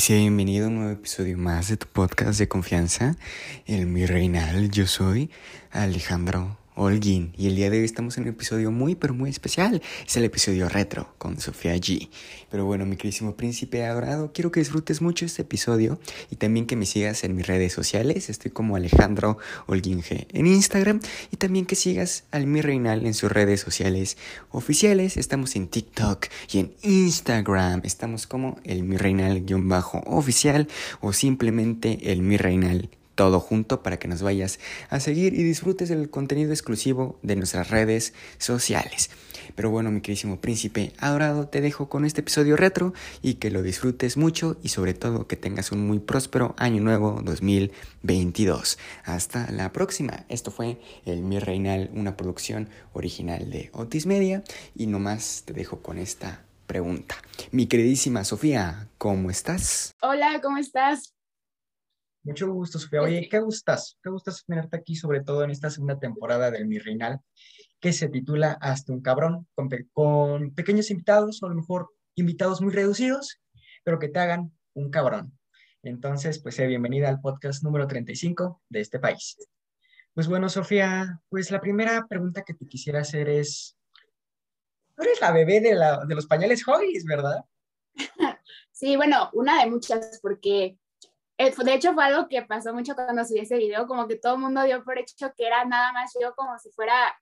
sea bienvenido a un nuevo episodio más de tu podcast de confianza, el Mi Reinal. Yo soy Alejandro Holguín y el día de hoy estamos en un episodio muy pero muy especial. Es el episodio retro con Sofía G. Pero bueno, mi queridísimo príncipe adorado, quiero que disfrutes mucho este episodio y también que me sigas en mis redes sociales. Estoy como Alejandro Holguín G en Instagram y también que sigas al Mi Reinal en sus redes sociales oficiales. Estamos en TikTok y en Instagram. Estamos como el Mi Reinal-oficial o simplemente el Mi Reinal todo junto para que nos vayas a seguir y disfrutes del contenido exclusivo de nuestras redes sociales. Pero bueno, mi queridísimo príncipe adorado, te dejo con este episodio retro y que lo disfrutes mucho y sobre todo que tengas un muy próspero año nuevo 2022. Hasta la próxima. Esto fue El Mi Reinal, una producción original de Otis Media y nomás te dejo con esta pregunta. Mi queridísima Sofía, ¿cómo estás? Hola, ¿cómo estás? Mucho gusto, Sofía. Oye, qué gustas, qué gustas tenerte aquí, sobre todo en esta segunda temporada del Mi Reinal, que se titula Hasta un cabrón, con, con pequeños invitados, o a lo mejor invitados muy reducidos, pero que te hagan un cabrón. Entonces, pues, bienvenida al podcast número 35 de este país. Pues bueno, Sofía, pues la primera pregunta que te quisiera hacer es, tú eres la bebé de, la, de los pañales Hoggies, ¿verdad? Sí, bueno, una de muchas, porque de hecho, fue algo que pasó mucho cuando subí ese video, como que todo el mundo dio por hecho que era nada más yo como si fuera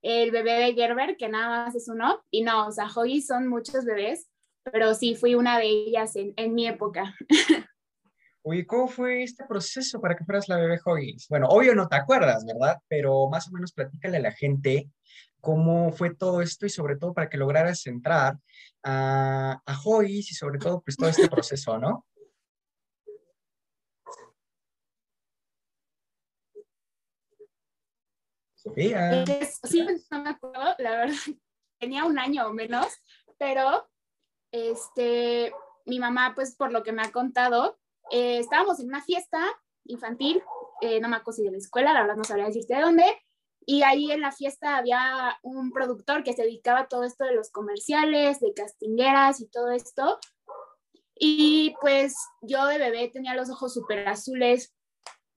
el bebé de Gerber, que nada más es uno. Y no, o sea, Hoggy son muchos bebés, pero sí fui una de ellas en, en mi época. Oye, ¿cómo fue este proceso para que fueras la bebé Hoggy? Bueno, obvio no te acuerdas, ¿verdad? Pero más o menos platícale a la gente cómo fue todo esto y sobre todo para que lograras entrar a, a Joyce y sobre todo pues todo este proceso, ¿no? Sofía. sí, no me acuerdo, la verdad, tenía un año o menos, pero este, mi mamá, pues por lo que me ha contado, eh, estábamos en una fiesta infantil, eh, no me acuerdo si de la escuela, la verdad no sabría decirte de dónde, y ahí en la fiesta había un productor que se dedicaba a todo esto de los comerciales, de castingueras y todo esto. Y pues yo de bebé tenía los ojos súper azules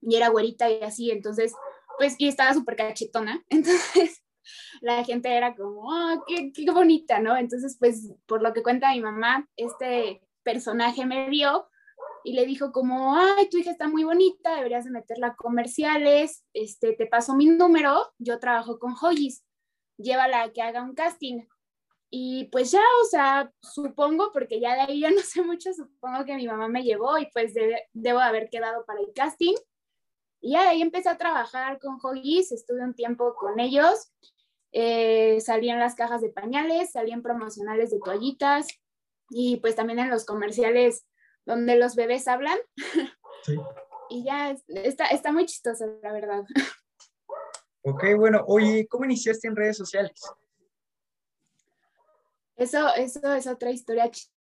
y era güerita y así, entonces, pues, y estaba súper cachetona. Entonces, la gente era como, oh, qué, qué bonita, ¿no? Entonces, pues, por lo que cuenta mi mamá, este personaje me vio y le dijo como, ay, tu hija está muy bonita, deberías de meterla a comerciales, este, te paso mi número, yo trabajo con Joyis, llévala a que haga un casting. Y pues ya, o sea, supongo, porque ya de ahí ya no sé mucho, supongo que mi mamá me llevó y pues debo haber quedado para el casting. Y ya de ahí empecé a trabajar con Joyis, estuve un tiempo con ellos, eh, salí en las cajas de pañales, salí en promocionales de toallitas y pues también en los comerciales donde los bebés hablan. Sí. y ya está, está muy chistoso, la verdad. Ok, bueno, oye, ¿cómo iniciaste en redes sociales? Eso, eso es otra historia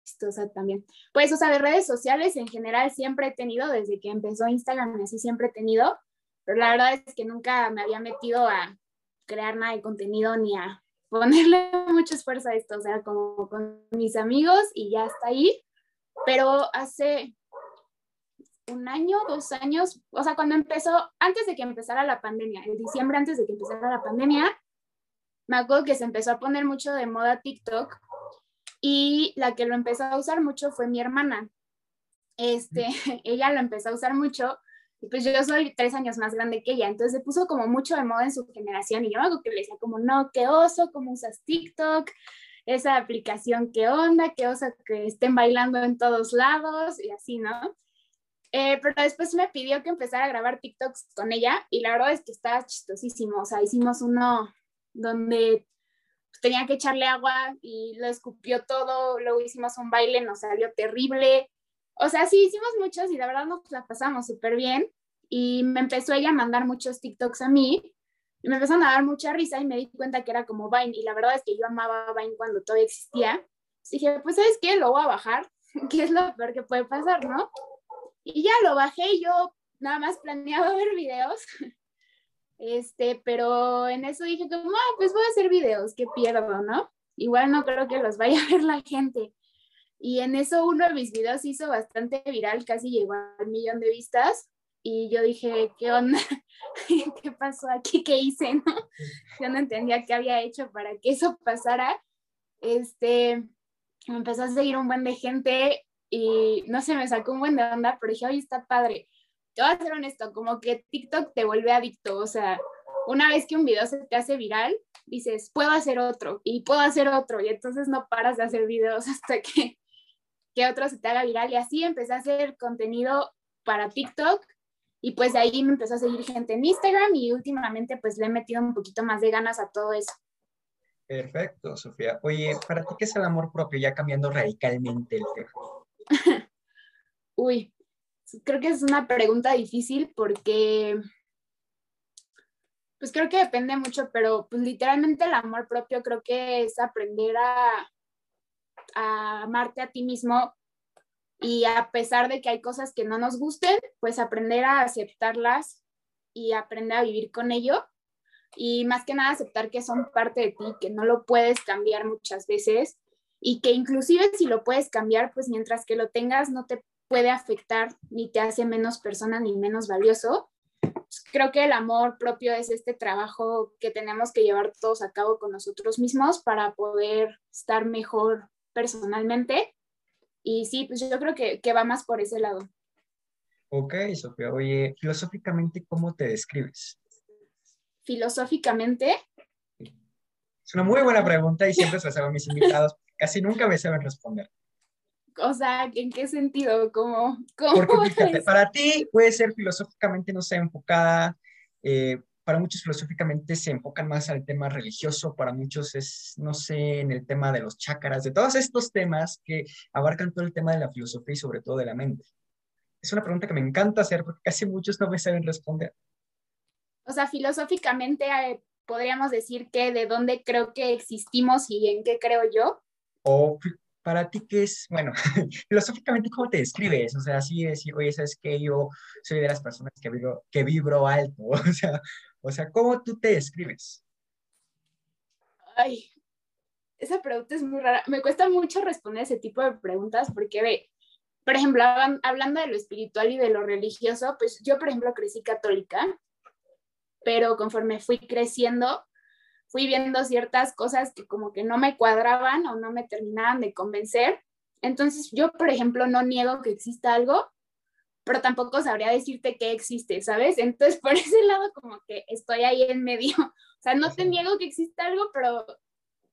chistosa también. Pues, o sea, de redes sociales en general siempre he tenido, desde que empezó Instagram, así siempre he tenido, pero la verdad es que nunca me había metido a crear nada de contenido ni a ponerle mucho esfuerzo a esto, o sea, como con mis amigos y ya está ahí. Pero hace un año, dos años, o sea, cuando empezó, antes de que empezara la pandemia, en diciembre antes de que empezara la pandemia, me acuerdo que se empezó a poner mucho de moda TikTok y la que lo empezó a usar mucho fue mi hermana. Este, ella lo empezó a usar mucho y pues yo soy tres años más grande que ella, entonces se puso como mucho de moda en su generación y yo acuerdo que le decía como, no, qué oso, cómo usas TikTok, esa aplicación, qué onda, qué oso que estén bailando en todos lados y así, ¿no? Eh, pero después me pidió que empezara a grabar TikToks con ella y la verdad es que estaba chistosísimo, o sea, hicimos uno donde tenía que echarle agua y lo escupió todo, luego hicimos un baile, nos salió terrible, o sea, sí, hicimos muchos y la verdad nos la pasamos súper bien y me empezó ella a mandar muchos TikToks a mí y me empezaron a dar mucha risa y me di cuenta que era como Vine. Y la verdad es que yo amaba Vine cuando todavía existía. dije, pues, ¿sabes qué? Lo voy a bajar, que es lo peor que puede pasar, ¿no? Y ya lo bajé y yo nada más planeaba ver videos. Este, pero en eso dije como, ah, pues voy a hacer videos, ¿qué pierdo, no? Igual no creo que los vaya a ver la gente. Y en eso uno de mis videos hizo bastante viral, casi llegó al millón de vistas y yo dije, ¿qué onda? ¿Qué pasó aquí? ¿Qué hice? ¿no? Yo no entendía qué había hecho para que eso pasara. Este, me empezó a seguir un buen de gente y no sé, me sacó un buen de onda, pero dije, oye, está padre. Te voy a ser honesto, como que TikTok te vuelve adicto, o sea, una vez que un video se te hace viral, dices, puedo hacer otro y puedo hacer otro, y entonces no paras de hacer videos hasta que, que otro se te haga viral. Y así empecé a hacer contenido para TikTok y pues de ahí me empezó a seguir gente en Instagram y últimamente pues le he metido un poquito más de ganas a todo eso. Perfecto, Sofía. Oye, ¿para ti qué es el amor propio? Ya cambiando radicalmente el tema. Uy, creo que es una pregunta difícil porque, pues creo que depende mucho, pero pues literalmente el amor propio creo que es aprender a, a amarte a ti mismo y a pesar de que hay cosas que no nos gusten, pues aprender a aceptarlas y aprender a vivir con ello. Y más que nada aceptar que son parte de ti, que no lo puedes cambiar muchas veces y que inclusive si lo puedes cambiar, pues mientras que lo tengas no te puede afectar ni te hace menos persona ni menos valioso. Pues creo que el amor propio es este trabajo que tenemos que llevar todos a cabo con nosotros mismos para poder estar mejor personalmente y sí, pues yo creo que, que va más por ese lado. Ok, Sofía. Oye, filosóficamente, ¿cómo te describes? Filosóficamente. Es una muy buena pregunta y siempre se hacen mis invitados. Casi nunca me saben responder. O sea, ¿en qué sentido? ¿Cómo, cómo Porque fíjate, para ti puede ser filosóficamente, no sé, enfocada, eh, para muchos filosóficamente se enfocan más al tema religioso, para muchos es, no sé, en el tema de los chácaras, de todos estos temas que abarcan todo el tema de la filosofía y sobre todo de la mente. Es una pregunta que me encanta hacer porque casi muchos no me saben responder. O sea, filosóficamente eh, podríamos decir que de dónde creo que existimos y en qué creo yo. O para ti, ¿qué es? Bueno, filosóficamente, ¿cómo te describes? O sea, así decir, oye, ¿sabes qué? Yo soy de las personas que vibro, que vibro alto. O sea, o sea, ¿cómo tú te describes? Ay, esa pregunta es muy rara. Me cuesta mucho responder ese tipo de preguntas porque, ve, por ejemplo, hablando de lo espiritual y de lo religioso, pues yo, por ejemplo, crecí católica, pero conforme fui creciendo, fui viendo ciertas cosas que como que no me cuadraban o no me terminaban de convencer. Entonces yo, por ejemplo, no niego que exista algo, pero tampoco sabría decirte que existe, ¿sabes? Entonces por ese lado como que estoy ahí en medio. O sea, no te niego que exista algo, pero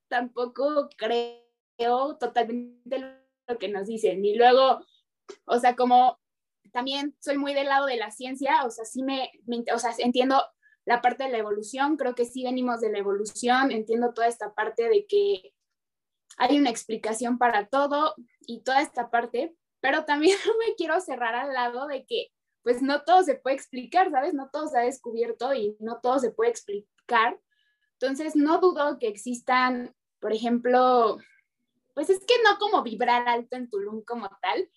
tampoco creo totalmente lo que nos dicen. Y luego, o sea, como también soy muy del lado de la ciencia, o sea, sí me, me o sea, entiendo la parte de la evolución, creo que sí venimos de la evolución, entiendo toda esta parte de que hay una explicación para todo y toda esta parte, pero también me quiero cerrar al lado de que pues no todo se puede explicar, ¿sabes? No todo se ha descubierto y no todo se puede explicar. Entonces, no dudo que existan, por ejemplo, pues es que no como vibrar alto en Tulum como tal,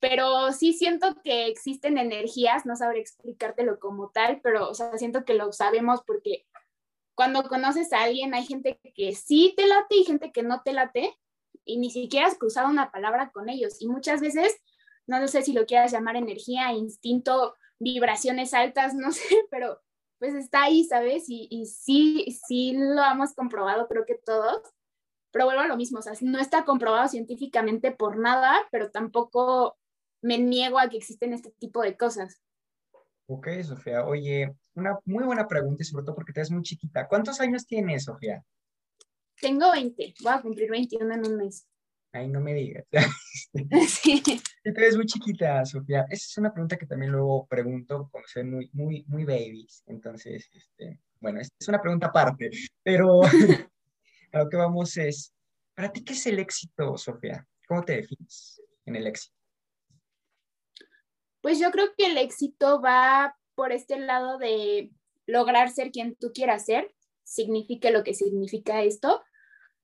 pero sí siento que existen energías, no sabré explicártelo como tal, pero o sea, siento que lo sabemos porque cuando conoces a alguien hay gente que sí te late y gente que no te late y ni siquiera has cruzado una palabra con ellos y muchas veces, no sé si lo quieras llamar energía, instinto, vibraciones altas, no sé, pero pues está ahí, ¿sabes? Y, y sí, sí lo hemos comprobado, creo que todos, pero vuelvo a lo mismo, o sea, no está comprobado científicamente por nada, pero tampoco me niego a que existen este tipo de cosas. Ok, Sofía. Oye, una muy buena pregunta y sobre todo porque te ves muy chiquita. ¿Cuántos años tienes, Sofía? Tengo 20. Voy a cumplir 21 en un mes. Ay, no me digas. sí. Te ves muy chiquita, Sofía. Esa es una pregunta que también luego pregunto cuando soy muy, muy, muy babies. Entonces, este, bueno, es una pregunta aparte, pero a lo que vamos es, ¿para ti qué es el éxito, Sofía? ¿Cómo te defines en el éxito? Pues yo creo que el éxito va por este lado de lograr ser quien tú quieras ser, signifique lo que significa esto.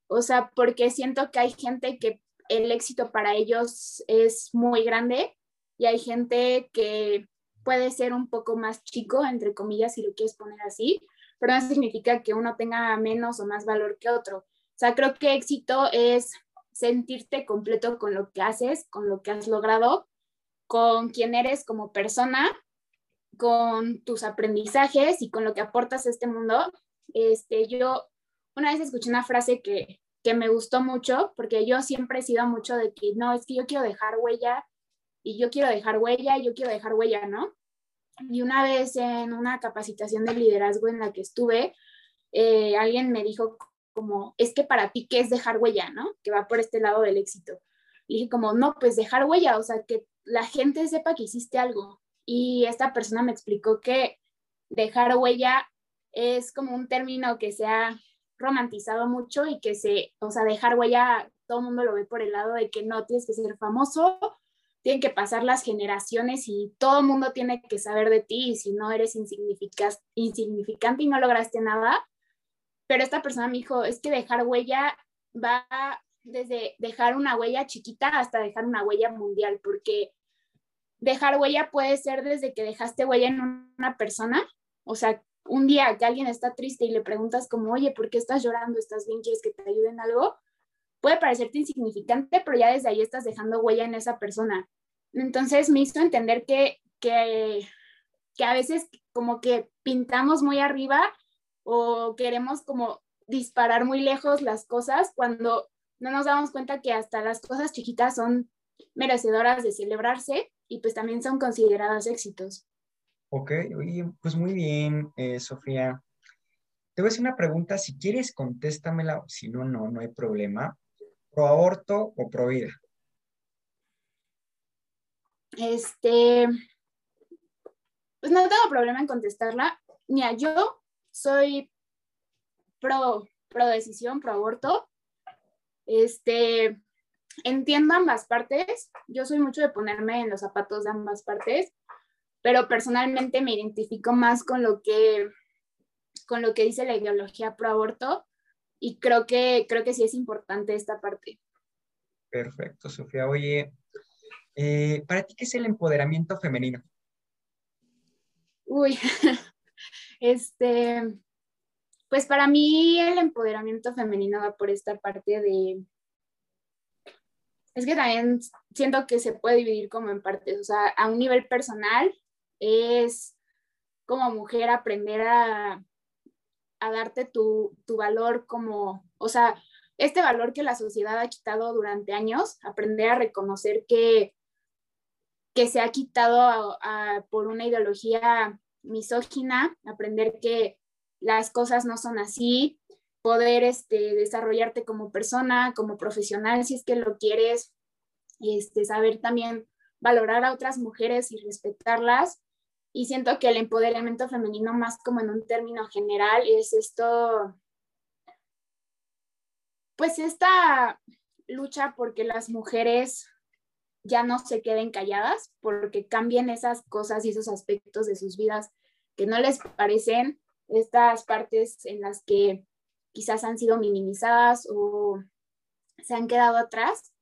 O sea, porque siento que hay gente que el éxito para ellos es muy grande y hay gente que puede ser un poco más chico, entre comillas, si lo quieres poner así, pero no significa que uno tenga menos o más valor que otro. O sea, creo que éxito es sentirte completo con lo que haces, con lo que has logrado con quién eres como persona, con tus aprendizajes y con lo que aportas a este mundo. Este, yo una vez escuché una frase que, que me gustó mucho, porque yo siempre he sido mucho de que no, es que yo quiero dejar huella y yo quiero dejar huella y yo quiero dejar huella, ¿no? Y una vez en una capacitación de liderazgo en la que estuve, eh, alguien me dijo como, es que para ti, ¿qué es dejar huella, no? Que va por este lado del éxito. Y dije como, no, pues dejar huella, o sea, que la gente sepa que hiciste algo. Y esta persona me explicó que dejar huella es como un término que se ha romantizado mucho y que se, o sea, dejar huella, todo el mundo lo ve por el lado de que no tienes que ser famoso, tienen que pasar las generaciones y todo el mundo tiene que saber de ti y si no eres insignificante y no lograste nada. Pero esta persona me dijo, es que dejar huella va desde dejar una huella chiquita hasta dejar una huella mundial, porque dejar huella puede ser desde que dejaste huella en una persona, o sea, un día que alguien está triste y le preguntas como, oye, ¿por qué estás llorando? ¿Estás bien? ¿Quieres que te ayude en algo? Puede parecerte insignificante, pero ya desde ahí estás dejando huella en esa persona. Entonces me hizo entender que, que, que a veces como que pintamos muy arriba o queremos como disparar muy lejos las cosas cuando no nos damos cuenta que hasta las cosas chiquitas son merecedoras de celebrarse y pues también son consideradas éxitos. Ok, pues muy bien, eh, Sofía. Te voy a hacer una pregunta, si quieres contéstamela, si no, no, no hay problema. ¿Pro aborto o pro vida? Este, pues no tengo problema en contestarla. Mira, yo soy pro, pro decisión, pro aborto. Este, entiendo ambas partes. Yo soy mucho de ponerme en los zapatos de ambas partes, pero personalmente me identifico más con lo que, con lo que dice la ideología pro aborto y creo que, creo que sí es importante esta parte. Perfecto, Sofía. Oye, eh, ¿para ti qué es el empoderamiento femenino? Uy, este, pues para mí el empoderamiento femenino va por esta parte de, es que también siento que se puede dividir como en partes, o sea, a un nivel personal es como mujer aprender a, darte tu, tu valor como, o sea, este valor que la sociedad ha quitado durante años, aprender a reconocer que, que se ha quitado por una ideología misógina, aprender que las cosas no son así, poder este, desarrollarte como persona, como profesional, si es que lo quieres, este, saber también valorar a otras mujeres y respetarlas. Y siento que el empoderamiento femenino, más como en un término general, es esto pues esta lucha porque las mujeres ya no se queden calladas, porque cambien esas cosas y esos aspectos de sus vidas que no les parecen, estas partes en las que quizás han sido minimizadas o se han quedado atrás.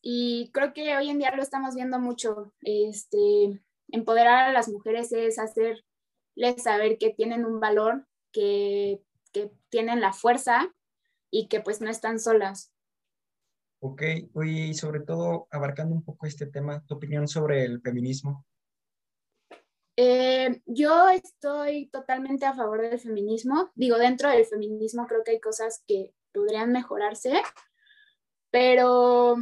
Y creo que hoy en día lo estamos viendo mucho. Este, empoderar a las mujeres es hacerles saber que tienen un valor, que, que tienen la fuerza y que pues no están solas. Ok, y sobre todo abarcando un poco este tema, tu opinión sobre el feminismo. Eh, yo estoy totalmente a favor del feminismo. Digo, dentro del feminismo creo que hay cosas que podrían mejorarse, pero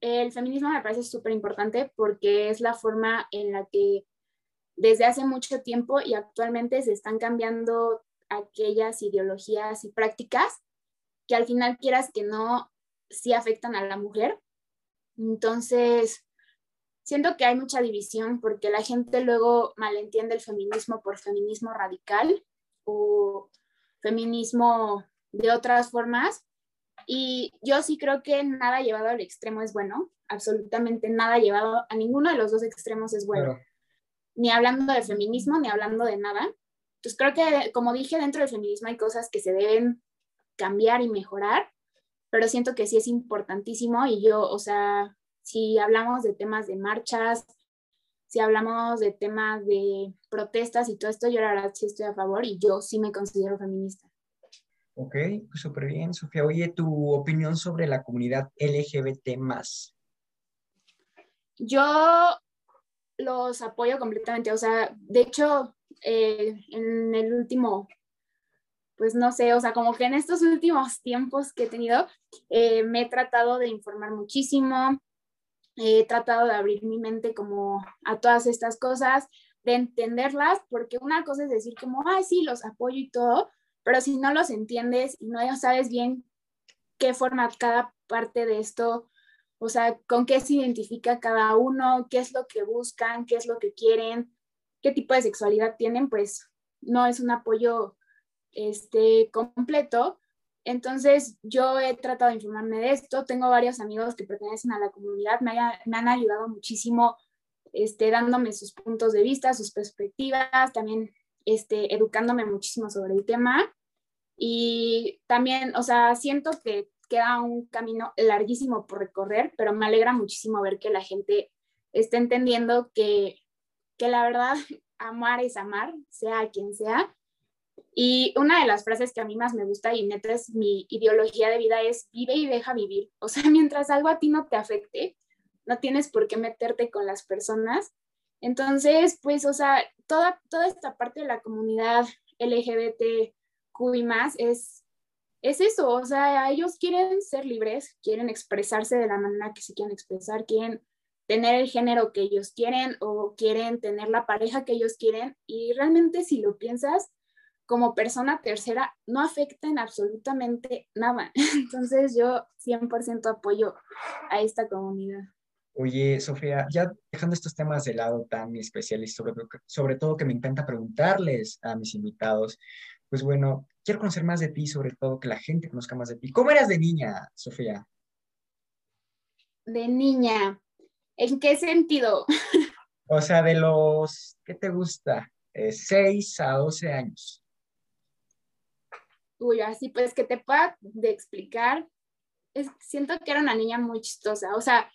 el feminismo me parece súper importante porque es la forma en la que desde hace mucho tiempo y actualmente se están cambiando aquellas ideologías y prácticas que al final quieras que no, sí afectan a la mujer. Entonces, siento que hay mucha división porque la gente luego malentiende el feminismo por feminismo radical o feminismo de otras formas. Y yo sí creo que nada llevado al extremo es bueno, absolutamente nada llevado a ninguno de los dos extremos es bueno. Ni hablando de feminismo, ni hablando de nada. Entonces creo que, como dije, dentro del feminismo hay cosas que se deben cambiar y mejorar, pero siento que sí es importantísimo y yo, o sea, si hablamos de temas de marchas, si hablamos de temas de protestas y todo esto, yo la verdad sí estoy a favor y yo sí me considero feminista. Ok, pues súper bien, Sofía. Oye, tu opinión sobre la comunidad LGBT más. Yo los apoyo completamente. O sea, de hecho, eh, en el último pues no sé, o sea, como que en estos últimos tiempos que he tenido, eh, me he tratado de informar muchísimo, he tratado de abrir mi mente como a todas estas cosas, de entenderlas, porque una cosa es decir como, ay, sí, los apoyo y todo, pero si no los entiendes y no sabes bien qué forma cada parte de esto, o sea, con qué se identifica cada uno, qué es lo que buscan, qué es lo que quieren, qué tipo de sexualidad tienen, pues no es un apoyo este, completo. Entonces, yo he tratado de informarme de esto. Tengo varios amigos que pertenecen a la comunidad, me, han ayudado muchísimo este, dándome sus puntos de vista, sus perspectivas, también este, educándome muchísimo sobre el tema. Y también, o sea, siento que queda un camino larguísimo por recorrer, pero me alegra muchísimo ver que la gente esté entendiendo que, que la verdad, amar es amar, sea quien sea, y una de las frases que a mí más me gusta y neta es mi ideología de vida es vive y deja vivir. O sea, mientras algo a ti no te afecte, no tienes por qué meterte con las personas. Entonces, pues, o sea, toda, toda esta parte de la comunidad LGBTQI más es, es eso, o sea, ellos quieren ser libres, quieren expresarse de la manera que se quieren expresar, quieren tener el género que ellos quieren o quieren tener la pareja que ellos quieren y realmente si lo piensas, como persona tercera no afecta en absolutamente nada. Entonces yo 100% apoyo a esta comunidad. Oye, Sofía, ya dejando estos temas de lado tan especiales, sobre, sobre todo que me encanta preguntarles a mis invitados, pues bueno, quiero conocer más de ti, sobre todo que la gente conozca más de ti. ¿Cómo eras de niña, Sofía? De niña, ¿en qué sentido? O sea, de los, ¿qué te gusta? 6 a 12 años. Uy, así pues que te pueda de explicar, es, siento que era una niña muy chistosa, o sea,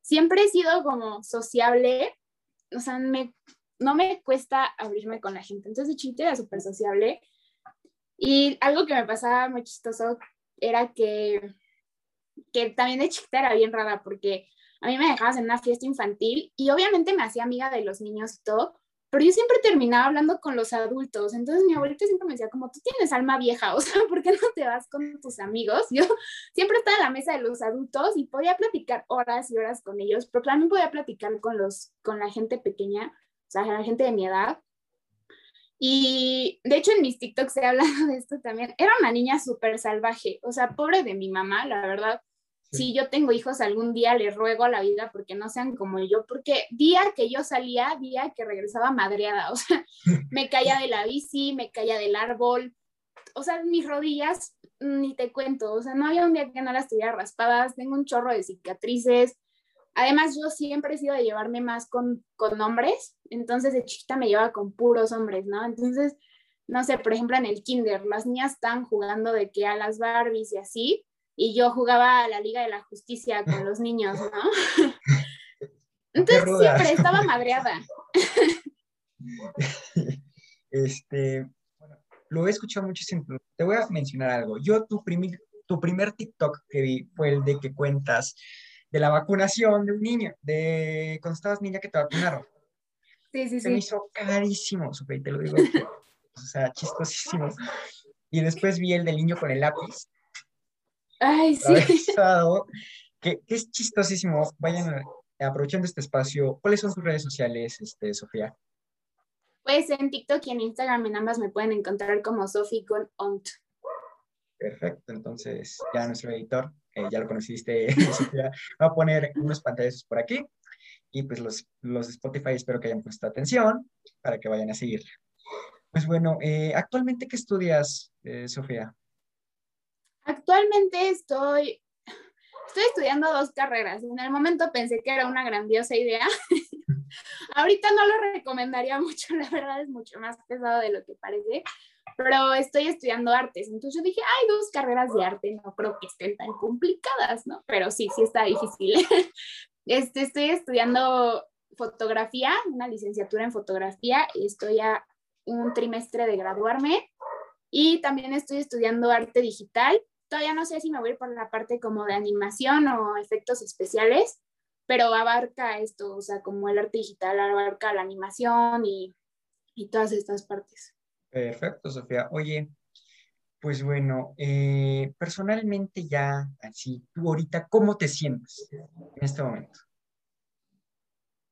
siempre he sido como sociable, o sea, me, no me cuesta abrirme con la gente, entonces de chiquita era súper sociable y algo que me pasaba muy chistoso era que, que también de chiquita era bien rara porque a mí me dejabas en una fiesta infantil y obviamente me hacía amiga de los niños y pero yo siempre terminaba hablando con los adultos. Entonces mi abuelita siempre me decía, como tú tienes alma vieja, o sea, ¿por qué no te vas con tus amigos? Yo siempre estaba en la mesa de los adultos y podía platicar horas y horas con ellos, pero también podía platicar con, los, con la gente pequeña, o sea, la gente de mi edad. Y de hecho en mis TikToks he hablado de esto también. Era una niña súper salvaje, o sea, pobre de mi mamá, la verdad si yo tengo hijos algún día, les ruego a la vida porque no sean como yo, porque día que yo salía, día que regresaba madreada, o sea, me caía de la bici, me caía del árbol, o sea, mis rodillas, ni te cuento, o sea, no había un día que no las tuviera raspadas, tengo un chorro de cicatrices. Además, yo siempre he sido de llevarme más con, con hombres, entonces de chiquita me llevaba con puros hombres, ¿no? Entonces, no sé, por ejemplo, en el kinder, las niñas están jugando de que a las Barbies y así, y yo jugaba a la Liga de la Justicia con los niños, ¿no? Entonces siempre estaba madreada. Este, lo he escuchado mucho. Te voy a mencionar algo. Yo tu, primer, tu primer TikTok que vi fue el de que cuentas de la vacunación de un niño, de cuando estabas niña que te vacunaron. Sí, sí, Se me hizo carísimo, super, te lo digo, o sea, chistosísimo. Y después vi el del niño con el lápiz Ay, sí. que, es chistosísimo. Vayan aprovechando este espacio. ¿Cuáles son sus redes sociales, este, Sofía? Pues en TikTok y en Instagram en ambas me pueden encontrar como Sofi con Ont. Perfecto, entonces ya nuestro editor, eh, ya lo conociste, Sofía, va a poner unos pantallas por aquí y pues los, los de Spotify espero que hayan puesto atención para que vayan a seguirla. Pues bueno, eh, actualmente, ¿qué estudias, eh, Sofía? Actualmente estoy, estoy estudiando dos carreras. En el momento pensé que era una grandiosa idea. Ahorita no lo recomendaría mucho, la verdad es mucho más pesado de lo que parece, pero estoy estudiando artes. Entonces yo dije, hay dos carreras de arte, no creo que estén tan complicadas, ¿no? Pero sí, sí está difícil. Este, estoy estudiando fotografía, una licenciatura en fotografía, y estoy a un trimestre de graduarme. Y también estoy estudiando arte digital Todavía no sé si me voy a ir por la parte como de animación o efectos especiales, pero abarca esto, o sea, como el arte digital abarca la animación y, y todas estas partes. Perfecto, Sofía. Oye, pues bueno, eh, personalmente ya, así, tú ahorita, ¿cómo te sientes en este momento?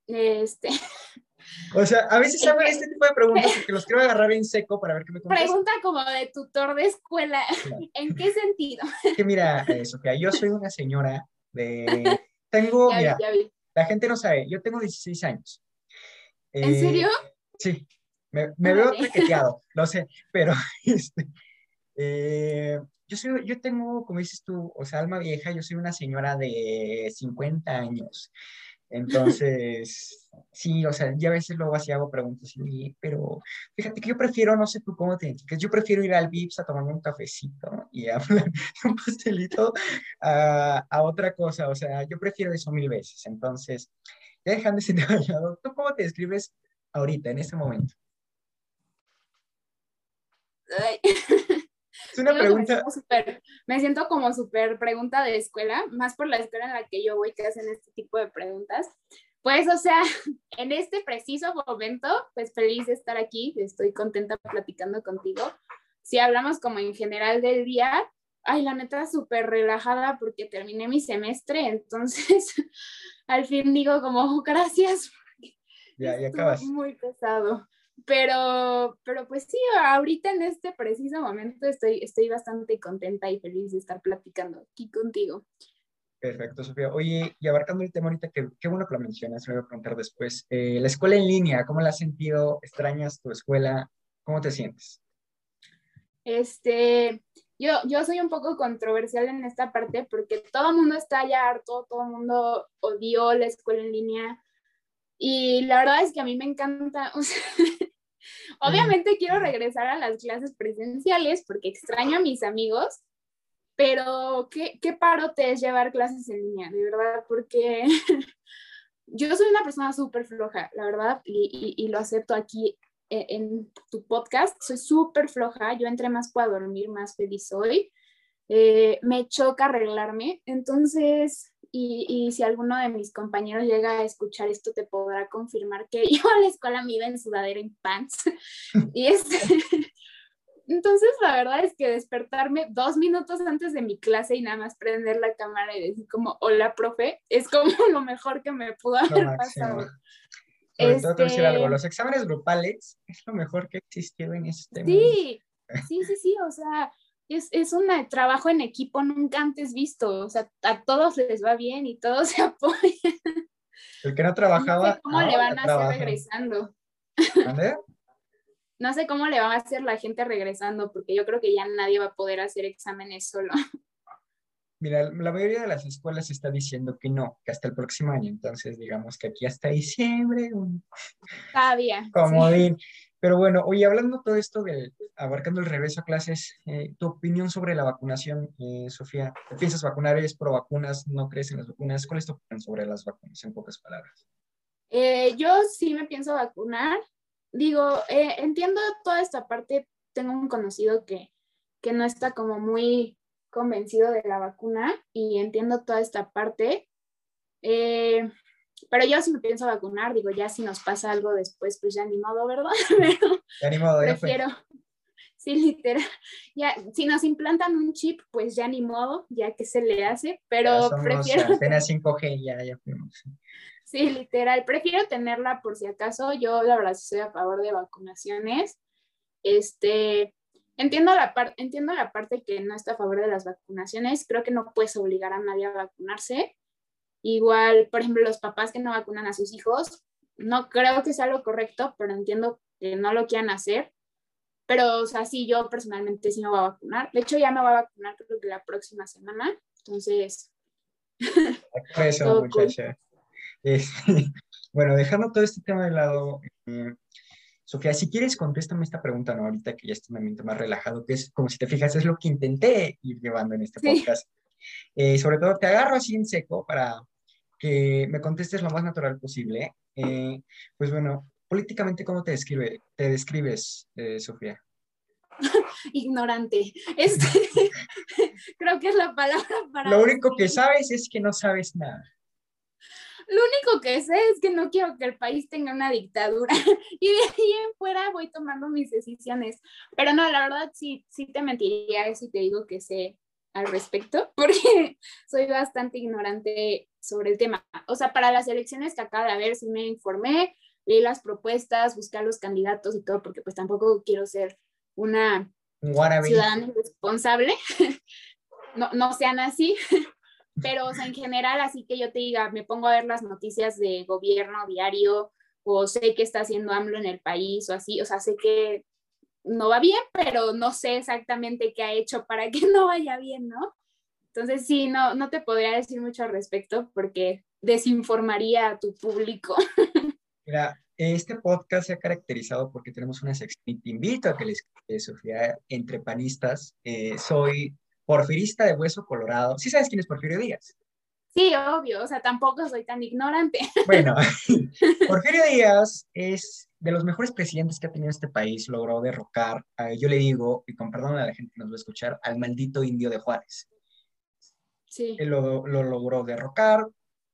Este, O sea, a veces hago este tipo de preguntas porque los quiero agarrar en seco para ver qué me contestas. Pregunta como de tutor de escuela. ¿En qué sentido? Que mira, eh, Sofía, yo soy una señora de... Tengo, mira, la gente no sabe, yo tengo 16 años. ¿En eh, serio? Sí, me, veo traqueteado, lo sé, pero este, eh, yo, soy, yo tengo, como dices tú, o sea, alma vieja, yo soy una señora de 50 años. Entonces, sí, o sea, ya a veces luego así hago preguntas, pero fíjate que yo prefiero, no sé tú cómo te identificas, yo prefiero ir al VIPS a tomarme un cafecito y a un pastelito a, a, otra cosa, o sea, yo prefiero eso mil veces. Entonces, ya dejando ese tema ¿tú cómo te describes ahorita, en este momento? Ay. Es una pregunta. Me siento como súper pregunta de escuela, más por la escuela en la que yo voy que hacen este tipo de preguntas. Pues, o sea, en este preciso momento, pues feliz de estar aquí, estoy contenta platicando contigo. Si hablamos como en general del día, ay, la neta, súper relajada porque terminé mi semestre, entonces al fin digo como gracias. Ya, ya acabas. Muy pesado. Pero, pero pues sí, ahorita en este preciso momento estoy, estoy bastante contenta y feliz de estar platicando aquí contigo. Perfecto, Sofía. Oye, y abarcando el tema ahorita, que, qué bueno que lo mencionas, me voy a preguntar después. Eh, la escuela en línea, ¿cómo la has sentido? ¿Extrañas tu escuela? ¿Cómo te sientes? Este, yo, yo soy un poco controversial en esta parte porque todo el mundo está ya harto, todo el mundo odió la escuela en línea. Y la verdad es que a mí me encanta, obviamente quiero regresar a las clases presenciales porque extraño a mis amigos, pero qué, qué parote es llevar clases en línea, de verdad, porque yo soy una persona súper floja, la verdad, y, y, lo acepto aquí en, en tu podcast, soy súper floja, yo entre más puedo dormir, más feliz soy. Eh, me choca arreglarme, entonces, y, y, si alguno de mis compañeros llega a escuchar esto, te podrá confirmar que yo a la escuela me iba en sudadera en pants. y este, entonces, la verdad es que despertarme dos minutos antes de mi clase y nada más prender la cámara y decir como, hola, profe, es como lo mejor que me pudo haber pasado. Sobre este... todo te decir algo, los exámenes grupales es lo mejor que existió en este Sí, sí, sí, sí, o sea, es, es un trabajo en equipo nunca antes visto, o sea, a todos les va bien y todos se apoyan. El que no trabajaba. No sé ¿Cómo le van a hacer regresando? No sé cómo le va a hacer la gente regresando, porque yo creo que ya nadie va a poder hacer exámenes solo. Mira, la mayoría de las escuelas está diciendo que no, que hasta el próximo año, entonces digamos que aquí hasta diciembre. Todavía. Como sí. Pero bueno, oye, hablando todo esto de abarcando el regreso a clases, eh, tu opinión sobre la vacunación, eh, Sofía, ¿te piensas vacunar? ¿Eres pro vacunas? ¿No crees en las vacunas? ¿Cuál es tu opinión sobre las vacunas, en pocas palabras? Eh, yo sí me pienso vacunar digo, entiendo toda esta parte, tengo un conocido que, que no está como muy convencido de la vacuna y entiendo toda esta parte, eh, pero yo sí me pienso vacunar, digo, ya si nos pasa algo después, pues ya ni modo, ¿verdad? Pero ya ni modo, ya prefiero, sí, literal, ya, si nos implantan un chip, pues ya ni modo, ya que se le hace, pero prefiero... Apenas 5G, ya, ya fuimos. Sí, literal. Prefiero tenerla por si acaso. Yo, la verdad, estoy a favor de vacunaciones. Este, entiendo la, entiendo la parte que no está a favor de las vacunaciones. Creo que no puedes obligar a nadie a vacunarse. Igual, por ejemplo, los papás que no vacunan a sus hijos, no creo que sea lo correcto, pero entiendo que no lo quieran hacer. Pero, o sea, sí, yo personalmente sí me voy a vacunar. De hecho, ya me voy a vacunar creo que la próxima semana. Entonces... Eso, muchacha. Este, bueno, dejando todo este tema de lado, eh, Sofía, si quieres, contéstame esta pregunta, ¿no? Ahorita que ya está un ambiente más relajado, que es como si te fijas, es lo que intenté ir llevando en este sí. podcast. Eh, sobre todo, te agarro así en seco para que me contestes lo más natural posible. Eh, pues bueno, políticamente, ¿cómo te, describe, te describes, eh, Sofía? Ignorante. Este, creo que es la palabra para... Lo único que sabes es que no sabes nada. Lo único que sé es que no quiero que el país tenga una dictadura y de ahí en fuera voy tomando mis decisiones. Pero no, la verdad sí, sí te mentiría si te digo que sé al respecto, porque soy bastante ignorante sobre el tema. O sea, para las elecciones que acaba de haber, sí me informé, leí las propuestas, busqué a los candidatos y todo, porque pues tampoco quiero ser una ciudadana responsable. No, no sean así, pero o sea, en general, así que yo te diga, me pongo a ver las noticias de gobierno diario o sé qué está haciendo AMLO en el país o así, o sea, sé que no va bien, pero no sé exactamente qué ha hecho para que no vaya bien, ¿no? Entonces, sí, no, no te podría decir mucho al respecto porque desinformaría a tu público. Mira, este podcast se ha caracterizado porque tenemos una sección te invito a que les eh, Sofía, entre panistas, eh, soy porfirista de hueso colorado. ¿Sí sabes quién es Porfirio Díaz? Sí, obvio, o sea, tampoco soy tan ignorante. Bueno, Porfirio Díaz es de los mejores presidentes que ha tenido este país, logró derrocar, eh, yo le digo, y con perdón a la gente que nos va a escuchar, al maldito indio de Juárez. Sí. Lo, lo logró derrocar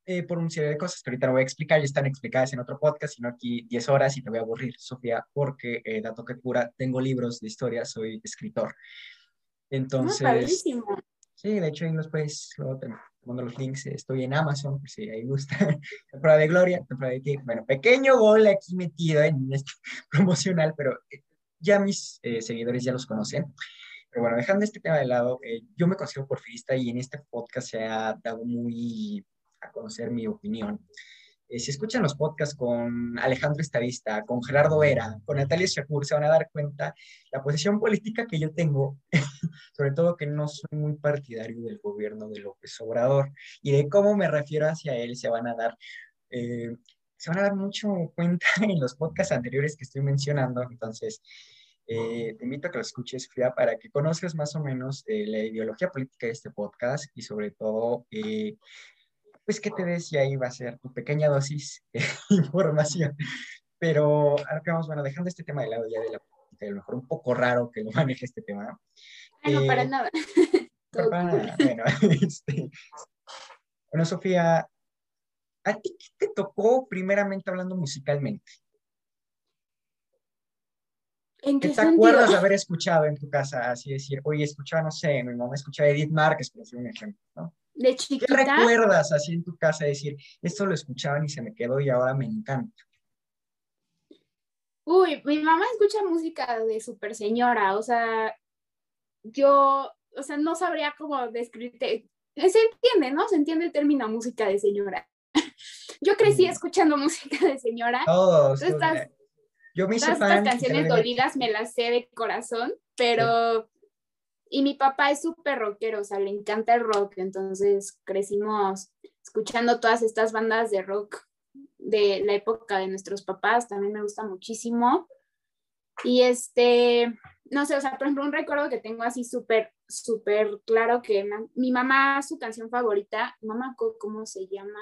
eh, por una serie de cosas que ahorita no voy a explicar, ya están explicadas en otro podcast, sino aquí 10 horas y te voy a aburrir, Sofía, porque, eh, dato que cura, tengo libros de historia, soy escritor. Entonces, ah, sí, de hecho ahí los puedes, luego te mando los links, estoy en Amazon, si sí, ahí gusta, temporada de Gloria, temporada de bueno, pequeño gol aquí metido en este promocional, pero eh, ya mis eh, seguidores ya los conocen. Pero bueno, dejando este tema de lado, eh, yo me considero porfirista y en este podcast se ha dado muy a conocer mi opinión. Eh, si escuchan los podcasts con Alejandro Estadista, con Gerardo Vera, con Natalia Shakur, se van a dar cuenta la posición política que yo tengo, sobre todo que no soy muy partidario del gobierno de López Obrador y de cómo me refiero hacia él, se van a dar, eh, se van a dar mucho cuenta en los podcasts anteriores que estoy mencionando. Entonces, eh, te invito a que lo escuches, Frida, para que conozcas más o menos la ideología política de este podcast y sobre todo pues que te decía ahí va a ser tu pequeña dosis de información. Pero ahora que vamos, bueno, dejando este tema de lado ya de la política, a lo mejor un poco raro que lo maneje este tema. Ah, no, para eh, nada. para nada. Bueno, este, bueno, Sofía, ¿a ti qué te tocó primeramente hablando musicalmente? ¿En qué, te acuerdas de haber escuchado en tu casa? Así decir, oye, escuchaba, no sé, mi mamá escuchaba Edith Márquez, por decir un ejemplo, ¿no? De chiquita. ¿Qué recuerdas así en tu casa decir, esto lo escuchaban y se me quedó y ahora me encanta? Uy, mi mamá escucha música de super señora, o sea, yo, o sea, no sabría cómo describirte. Se entiende, ¿no? Se entiende el término música de señora. Yo crecí escuchando música de señora. Todos. Estas, yo me hice estas canciones dolidas me las sé de corazón, pero y mi papá es súper rockero, o sea, le encanta el rock, entonces crecimos escuchando todas estas bandas de rock de la época de nuestros papás, también me gusta muchísimo. Y este, no sé, o sea, por ejemplo, un recuerdo que tengo así súper, súper claro que mi mamá, su canción favorita, mamá, ¿cómo se llama?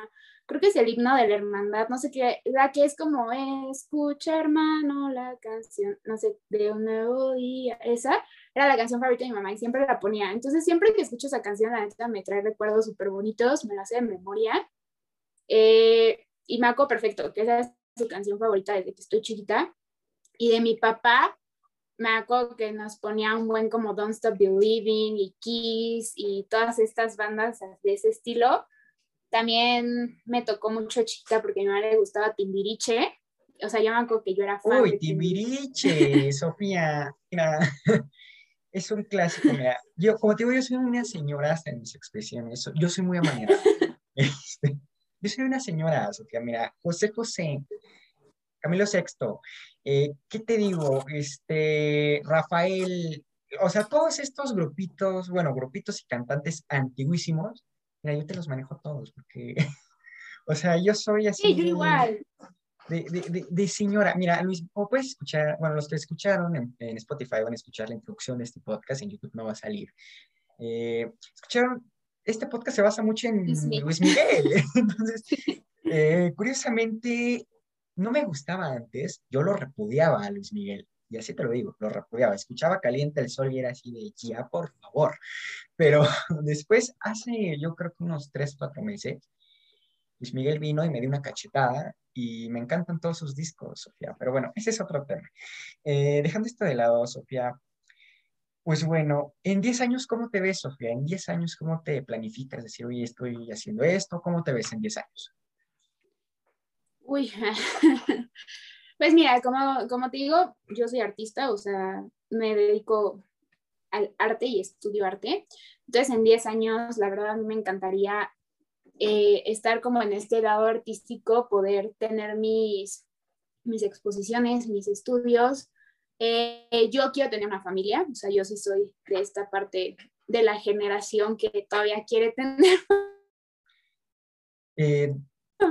Creo que es el himno de la hermandad, no sé qué, la que es como, escucha hermano la canción, no sé, de un nuevo día, esa era la canción favorita de mi mamá y siempre la ponía. Entonces, siempre que escucho esa canción, la neta me trae recuerdos súper bonitos, me la sé de memoria. Eh, y me acuerdo perfecto, que esa es su canción favorita desde que estoy chiquita. Y de mi papá, me acuerdo que nos ponía un buen como Don't Stop Believing y Kiss y todas estas bandas de ese estilo. También me tocó mucho chiquita porque a mi mamá le gustaba Timbiriche. O sea, yo me acuerdo que yo era fan. Uy, Timbiriche, Sofía. Mira, es un clásico, mira. Yo, como te digo, yo soy una señora hasta en mis expresiones. Yo soy muy amanera. Este, yo soy una señora, Sofía. Mira, José José, Camilo Sexto, eh, ¿qué te digo? Este, Rafael, o sea, todos estos grupitos, bueno, grupitos y cantantes antiguísimos, mira, yo te los manejo todos, porque, o sea, yo soy así. Sí, yo igual de, señora. Mira, Luis, ¿cómo puedes escuchar? Bueno, los que escucharon en, Spotify van a escuchar la introducción de este podcast, en YouTube no va a salir. Eh, escucharon, este podcast se basa mucho en Luis Miguel. Entonces, eh, curiosamente, no me gustaba antes, yo lo repudiaba a Luis Miguel. Y así te lo digo, lo repudiaba. Escuchaba Caliente el Sol y era así de, ya, por favor. Pero después, hace yo creo que unos 3, 4 meses, Luis Miguel vino y me dio una cachetada y me encantan todos sus discos, Sofía. Pero bueno, ese es otro tema. Eh, dejando esto de lado, Sofía, pues bueno, en 10 años, ¿cómo te ves, Sofía? En 10 años, ¿cómo te planificas? Decir, oye, estoy haciendo esto, ¿cómo te ves en 10 años? Uy, pues mira, como, como te digo, yo soy artista, o sea, me dedico al arte y estudio arte. Entonces, en 10 años, la verdad, a mí me encantaría eh, estar como en este lado artístico, poder tener mis, mis exposiciones, mis estudios. Eh, yo quiero tener una familia, o sea, yo sí soy de esta parte de la generación que todavía quiere tener. Eh,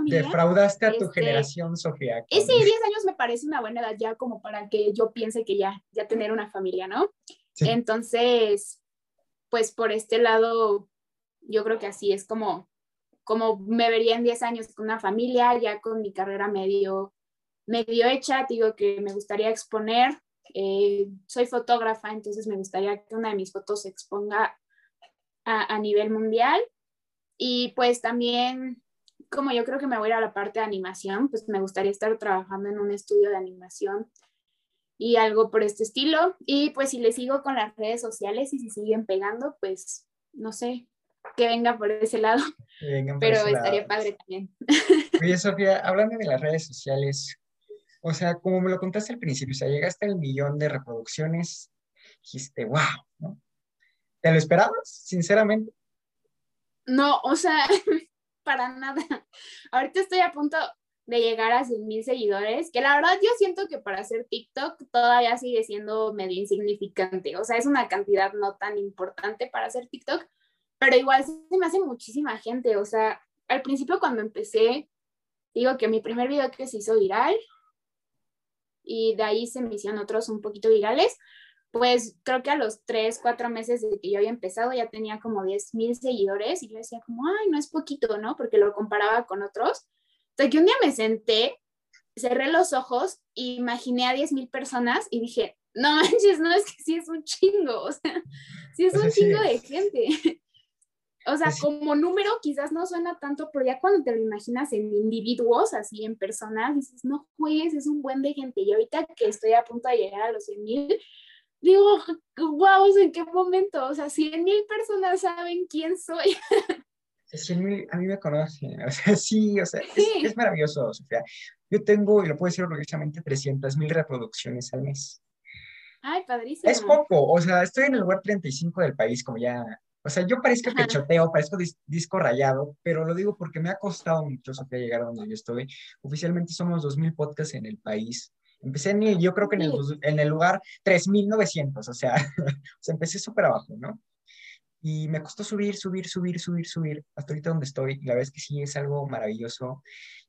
defraudaste a tu este, generación, Sofía. Ese 10 años me parece una buena edad ya como para que yo piense que ya, ya tener una familia, ¿no? Entonces, pues por este lado, yo creo que así es como como me vería en 10 años con una familia, ya con mi carrera medio, medio hecha, digo que me gustaría exponer. Eh, soy fotógrafa, entonces me gustaría que una de mis fotos se exponga a, nivel mundial. Y pues también, como yo creo que me voy a ir a la parte de animación, pues me gustaría estar trabajando en un estudio de animación y algo por este estilo. Y pues si le sigo con las redes sociales y si siguen pegando, pues no sé, que venga por ese lado. Pero estaría padre también. Oye, Sofía, hablando de las redes sociales, o sea, como me lo contaste al principio, o sea, llegaste al millón de reproducciones, dijiste, wow, ¿no? ¿Te lo esperabas, sinceramente? No, o sea, para nada. Ahorita estoy a punto de llegar a 100 mil seguidores, que la verdad yo siento que para hacer TikTok todavía sigue siendo medio insignificante. O sea, es una cantidad no tan importante para hacer TikTok, pero igual se me hace muchísima gente. O sea, al principio cuando empecé, digo que mi primer video que se hizo viral y de ahí se me hicieron otros un poquito virales, pues creo que a los tres, cuatro meses de que yo había empezado ya tenía como 10 mil seguidores y yo decía como, ay, no es poquito, ¿no? Porque lo comparaba con otros. Entonces que un día me senté, cerré los ojos, imaginé a 10 mil personas y dije, no manches, no, es que sí es un chingo, o sea, sí es un chingo de gente. O sea, como número quizás no suena tanto, pero ya cuando te lo imaginas en individuos, así en personas, dices, no juegues, es un buen de gente. Y ahorita que estoy a punto de llegar a los 100 mil, digo, wow, ¿en qué momento? O sea, 100 mil personas saben quién soy. 100 mil, a mí me conocen, o sea, sí, o sea, es, maravilloso, Sofía. Yo tengo, y lo puedo decir orgullosamente, 300 mil reproducciones al mes. Ay, padrísimo. Es poco, o sea, estoy en el lugar 35 del país, como ya, o sea, yo parezco que choteo, parezco disco rayado, pero lo digo porque me ha costado mucho, Sofía, llegar a donde yo estoy. Oficialmente somos 2.000 podcasts en el país, Empecé en el, yo creo que en el, en el lugar 3.900, o sea, o sea, empecé súper abajo, ¿no? Y me costó subir, subir, subir, subir, subir, hasta ahorita donde estoy. Y la verdad es que sí, es algo maravilloso.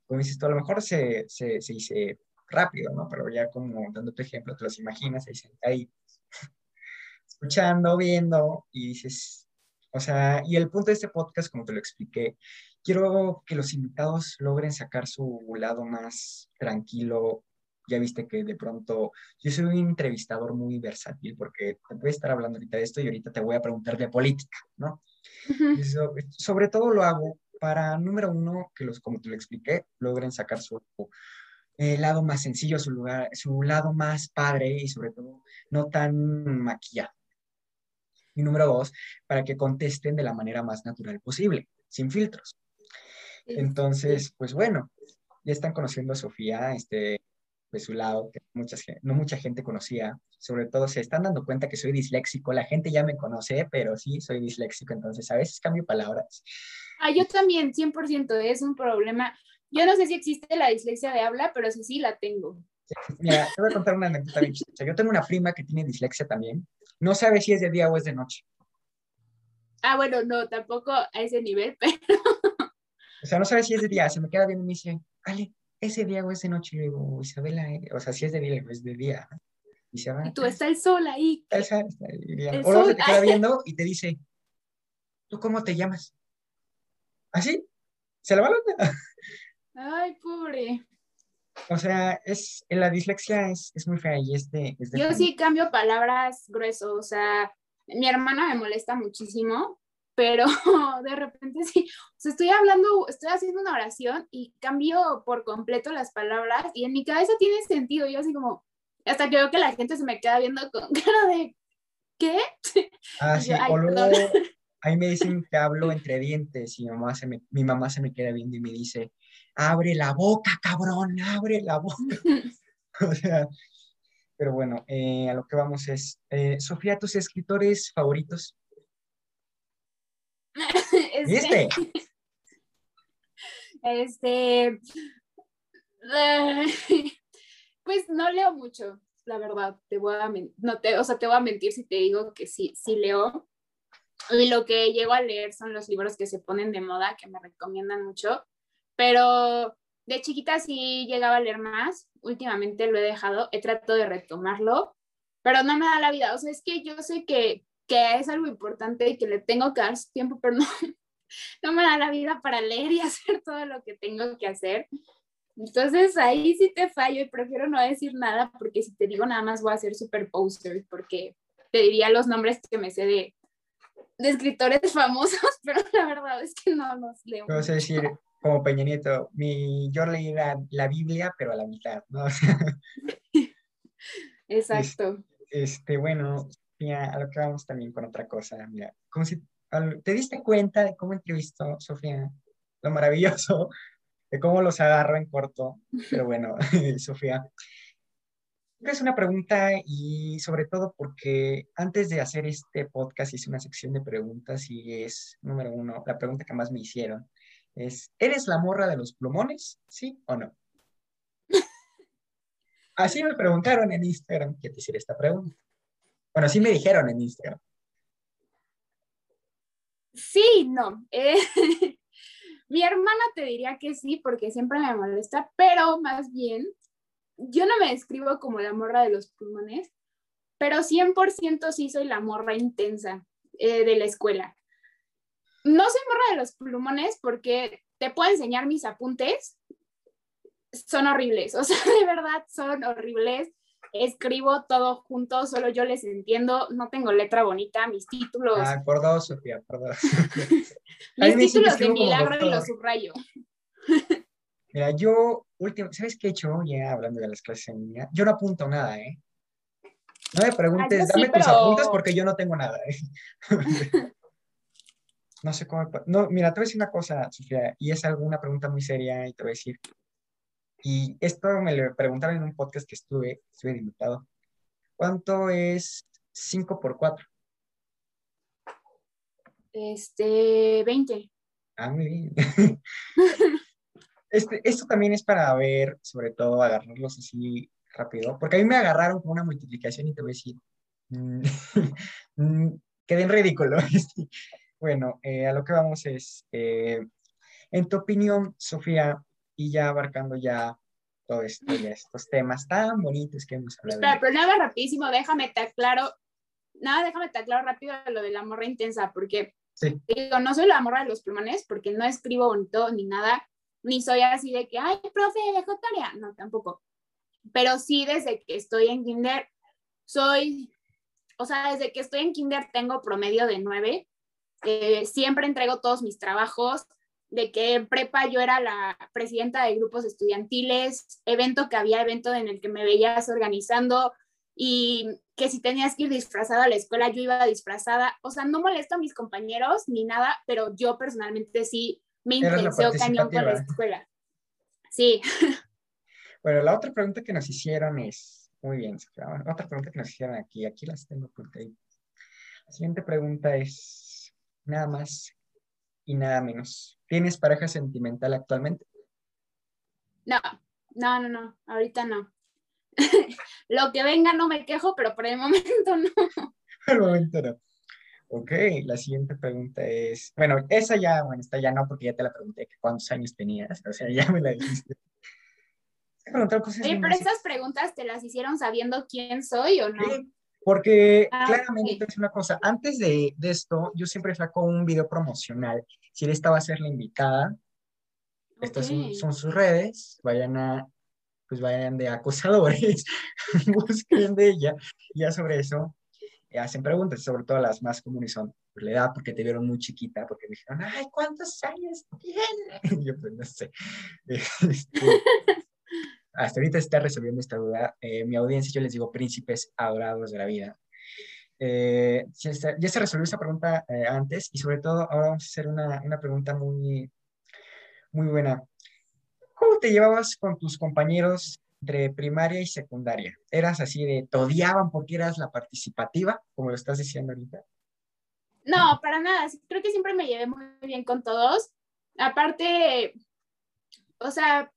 Como dices tú, a lo mejor se, se, se dice rápido, ¿no? Pero ya como dando tu ejemplo, te los imaginas ahí, ahí escuchando, viendo, y dices, o sea, y el punto de este podcast, como te lo expliqué, quiero que los invitados logren sacar su lado más tranquilo, ya viste que de pronto yo soy un entrevistador muy versátil porque te voy a estar hablando ahorita de esto y ahorita te voy a preguntar de política, ¿no? sobre todo lo hago para, número uno, que los, como te lo expliqué, logren sacar su eh, lado más sencillo, su, lugar, su lado más padre y sobre todo no tan maquillado. Y número dos, para que contesten de la manera más natural posible, sin filtros. Entonces, pues bueno, ya están conociendo a Sofía, este, de su lado, que muchas, no mucha gente conocía. Sobre todo se están dando cuenta que soy disléxico. La gente ya me conoce, pero sí, soy disléxico, entonces a veces cambio palabras. Ah, yo también, 100%, es un problema. Yo no sé si existe la dislexia de habla, pero sí, sí la tengo. Mira, te voy a contar una anécdota bien Yo tengo una prima que tiene dislexia también. No sabe si es de día o es de noche. Ah, bueno, no, tampoco a ese nivel, pero... O sea, no sabe si es de día. Se me queda bien y me dice, Ale, ese día o esa noche, le digo, Isabela, eh", o sea, si es de día, es de día. Y, se va, y tú está el sol ahí. Está el sol, el o se te queda viendo y te dice, ¿tú cómo te llamas? ¿Así? ¿Se la va Ay, pobre. O sea, es, la dislexia es, es muy fea y es de... Es de Yo sí cambio palabras grueso, o sea, mi hermana me molesta muchísimo pero de repente sí, o sea, estoy hablando, estoy haciendo una oración y cambio por completo las palabras y en mi cabeza tiene sentido, yo así como, hasta que veo que la gente se me queda viendo con cara de, ¿qué? Ah, sí, o luego ahí me dicen que hablo entre dientes y mi mamá, se me, mi mamá se me queda viendo y me dice, abre la boca, cabrón, abre la boca. o sea, pero bueno, eh, a lo que vamos es, eh, Sofía, tus escritores favoritos. ¿Viste? Este, pues no leo mucho, la verdad, te voy a no te, o sea, te voy a mentir si te digo que sí, sí leo. Y lo que llego a leer son los libros que se ponen de moda, que me recomiendan mucho, pero de chiquita sí llegaba a leer más, últimamente lo he dejado, he tratado de retomarlo, pero no me da la vida, o sea, es que yo sé que, que es algo importante y que le tengo que dar su tiempo, pero no, no me da la vida para leer y hacer todo lo que tengo que hacer. Entonces ahí sí te fallo y prefiero no decir nada porque si te digo nada más voy a ser super poster porque te diría los nombres que me sé de, de escritores famosos, pero la verdad es que no los leo. Vamos a decir, como Peña Nieto, mi, yo leí la, la Biblia, pero a la mitad, ¿no? Exacto. Este, bueno, a lo que vamos también con otra cosa, mira, como si ¿Te diste cuenta de cómo entrevistó Sofía? Lo maravilloso, de cómo los agarró en corto. Pero bueno, Sofía. Es una pregunta y sobre todo porque antes de hacer este podcast hice una sección de preguntas y es, número uno, la pregunta que más me hicieron es, ¿eres la morra de los plumones? ¿Sí o no? Así me preguntaron en Instagram que te hiciera esta pregunta. Bueno, así me dijeron en Instagram. Sí, no. Eh, mi hermana te diría que sí, porque siempre me molesta, pero más bien yo no me describo como la morra de los pulmones, pero 100% sí soy la morra intensa eh, de la escuela. No soy morra de los pulmones porque te puedo enseñar mis apuntes, son horribles, o sea, de verdad son horribles. Escribo todo junto, solo yo les entiendo, no tengo letra bonita, mis títulos. Ah, por dos, Sofía, por dos. mis títulos de milagro y los subrayo. Mira, yo, último, ¿sabes qué he hecho? Ya hablando de las clases en línea, yo no apunto nada, ¿eh? No me preguntes, dame tus apuntes porque yo no tengo nada, ¿eh? no sé cómo. No, mira, te voy a decir una cosa, Sofía, y es alguna pregunta muy seria, y te voy a decir. Y esto me lo preguntaron en un podcast que estuve, estuve invitado. ¿Cuánto es 5 por 4? Este, 20. Ah, muy bien. Este, esto también es para ver, sobre todo, agarrarlos así rápido, porque a mí me agarraron con una multiplicación y te voy a decir, mm, mm, quedé en ridículo. Este, bueno, eh, a lo que vamos es, eh, en tu opinión, Sofía, y ya abarcando ya todo esto y estos temas tan bonitos que hemos hablado. Espera, pero nada rapidísimo, déjame te aclaro, nada, déjame te aclaro rápido lo de la morra intensa, porque digo, no soy la morra de los plumones, porque no escribo bonito ni nada, ni soy así de que, ay, profe, dejó tarea. No, tampoco. Pero sí, desde que estoy en kinder, soy, o sea, desde que estoy en kinder tengo promedio de nueve. Eh, siempre entrego todos mis trabajos. De que en prepa yo era la presidenta de grupos estudiantiles, evento que había, evento en el que me veías organizando y que si tenías que ir disfrazada a la escuela, yo iba disfrazada. O sea, no molesto a mis compañeros ni nada, pero yo personalmente sí me interesó cañón con la escuela. Sí. Bueno, la otra pregunta que nos hicieron es, muy bien, otra pregunta que nos hicieron aquí, aquí las tengo porque La siguiente pregunta es, nada más y nada menos. ¿Tienes pareja sentimental actualmente? No, no, no, no, ahorita no. Lo que venga no me quejo, pero por el momento no. Por el momento no. Ok, la siguiente pregunta es, bueno, esa ya, bueno, esta ya no, porque ya te la pregunté, que cuántos años tenías, o sea, ya me la dijiste. Oye, pero esas preguntas te las hicieron sabiendo quién soy o no? Sí, porque ah, claramente es una cosa, antes de, de, esto, yo siempre saco un video promocional, si él estaba a ser la invitada, estas son, son, sus redes, vayan a, pues vayan de acosadores, busquen de ella, ya sobre eso hacen preguntas, sobre todo las más comunes son pues, la edad, porque te vieron muy chiquita, porque me dijeron, ay, ¿cuántos años tiene? Y yo, pues no sé. Este, hasta ahorita está resolviendo esta duda. Eh, mi audiencia, yo les digo príncipes adorados de la vida. Eh, ya, se resolvió esa pregunta eh, antes y sobre todo ahora vamos a hacer una, una pregunta muy, muy buena. ¿Cómo te llevabas con tus compañeros entre primaria y secundaria? ¿Eras así de, te odiaban porque eras la participativa, como lo estás diciendo ahorita? No, para nada. Creo que siempre me llevé muy bien con todos. Aparte, o sea,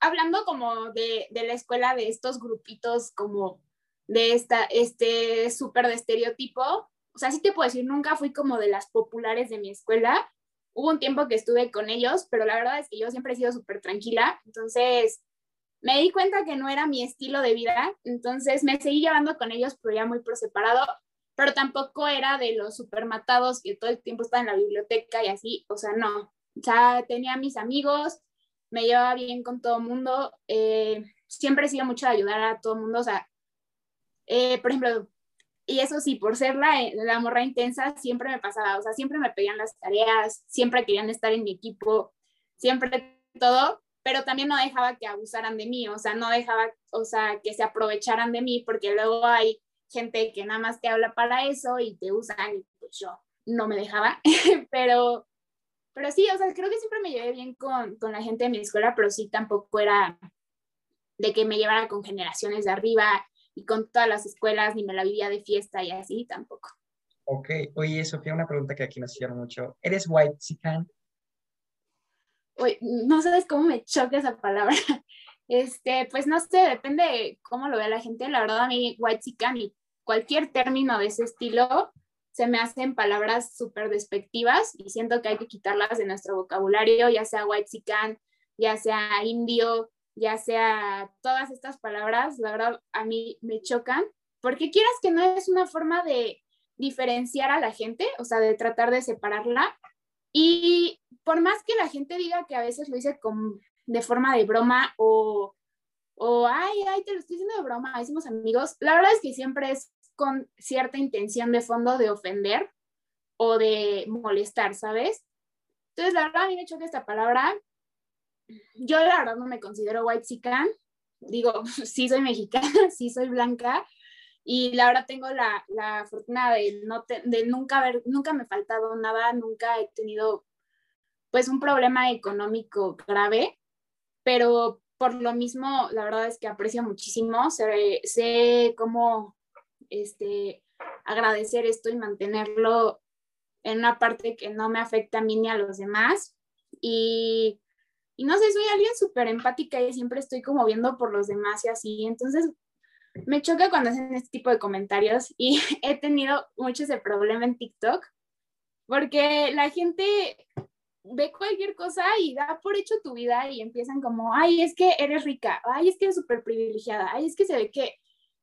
hablando como de, la escuela, de estos grupitos como de esta, este súper de estereotipo, o sea, sí te puedo decir, nunca fui como de las populares de mi escuela, hubo un tiempo que estuve con ellos, pero la verdad es que yo siempre he sido súper tranquila, entonces me di cuenta que no era mi estilo de vida, entonces me seguí llevando con ellos, pero ya muy por separado, pero tampoco era de los súper matados que todo el tiempo estaba en la biblioteca y así, o sea, no, o sea, tenía mis amigos, me llevaba bien con todo el mundo, eh, siempre he sido mucho de ayudar a todo el mundo, o sea, eh, por ejemplo, y eso sí, por ser la, la morra intensa, siempre me pasaba, o sea, siempre me pedían las tareas, siempre querían estar en mi equipo, siempre todo, pero también no dejaba que abusaran de mí, o sea, no dejaba, o sea, que se aprovecharan de mí, porque luego hay gente que nada más te habla para eso y te usan y pues yo no me dejaba, pero, pero sí, o sea, creo que siempre me llevé bien con, con la gente de mi escuela, pero sí tampoco era de que me llevara con generaciones de arriba y con todas las escuelas, ni me la vivía de fiesta y así tampoco. Ok, oye Sofía, una pregunta que aquí nos hicieron mucho. ¿Eres white sican? Oye, no sabes cómo me choca esa palabra. Este, pues no sé, depende de cómo lo vea la gente. La verdad, a mí white sican y cualquier término de ese estilo se me hacen palabras súper despectivas y siento que hay que quitarlas de nuestro vocabulario, ya sea white sican, ya sea indio, ya sea todas estas palabras, la verdad a mí me chocan, porque quieras que no es una forma de diferenciar a la gente, o sea, de tratar de separarla. Y por más que la gente diga que a veces lo hice con, de forma de broma o, o, ay, ay, te lo estoy diciendo de broma, somos amigos, la verdad es que siempre es con cierta intención de fondo de ofender o de molestar, ¿sabes? Entonces, la verdad, a mí me choca esta palabra yo la verdad no me considero white sican, digo, sí soy mexicana, sí soy blanca, y la verdad tengo la, la fortuna de, no de nunca haber, nunca me ha faltado nada, nunca he tenido pues un problema económico grave, pero por lo mismo, la verdad es que aprecio muchísimo, sé, sé cómo este, agradecer esto y mantenerlo en una parte que no me afecta a mí ni a los demás. Y y no sé, soy alguien súper empática y siempre estoy como viendo por los demás y así. Entonces, me choca cuando hacen este tipo de comentarios y he tenido mucho ese problema en TikTok porque la gente ve cualquier cosa y da por hecho tu vida y empiezan como, ay, es que eres rica, ay, es que eres súper privilegiada, ay, es que se ve que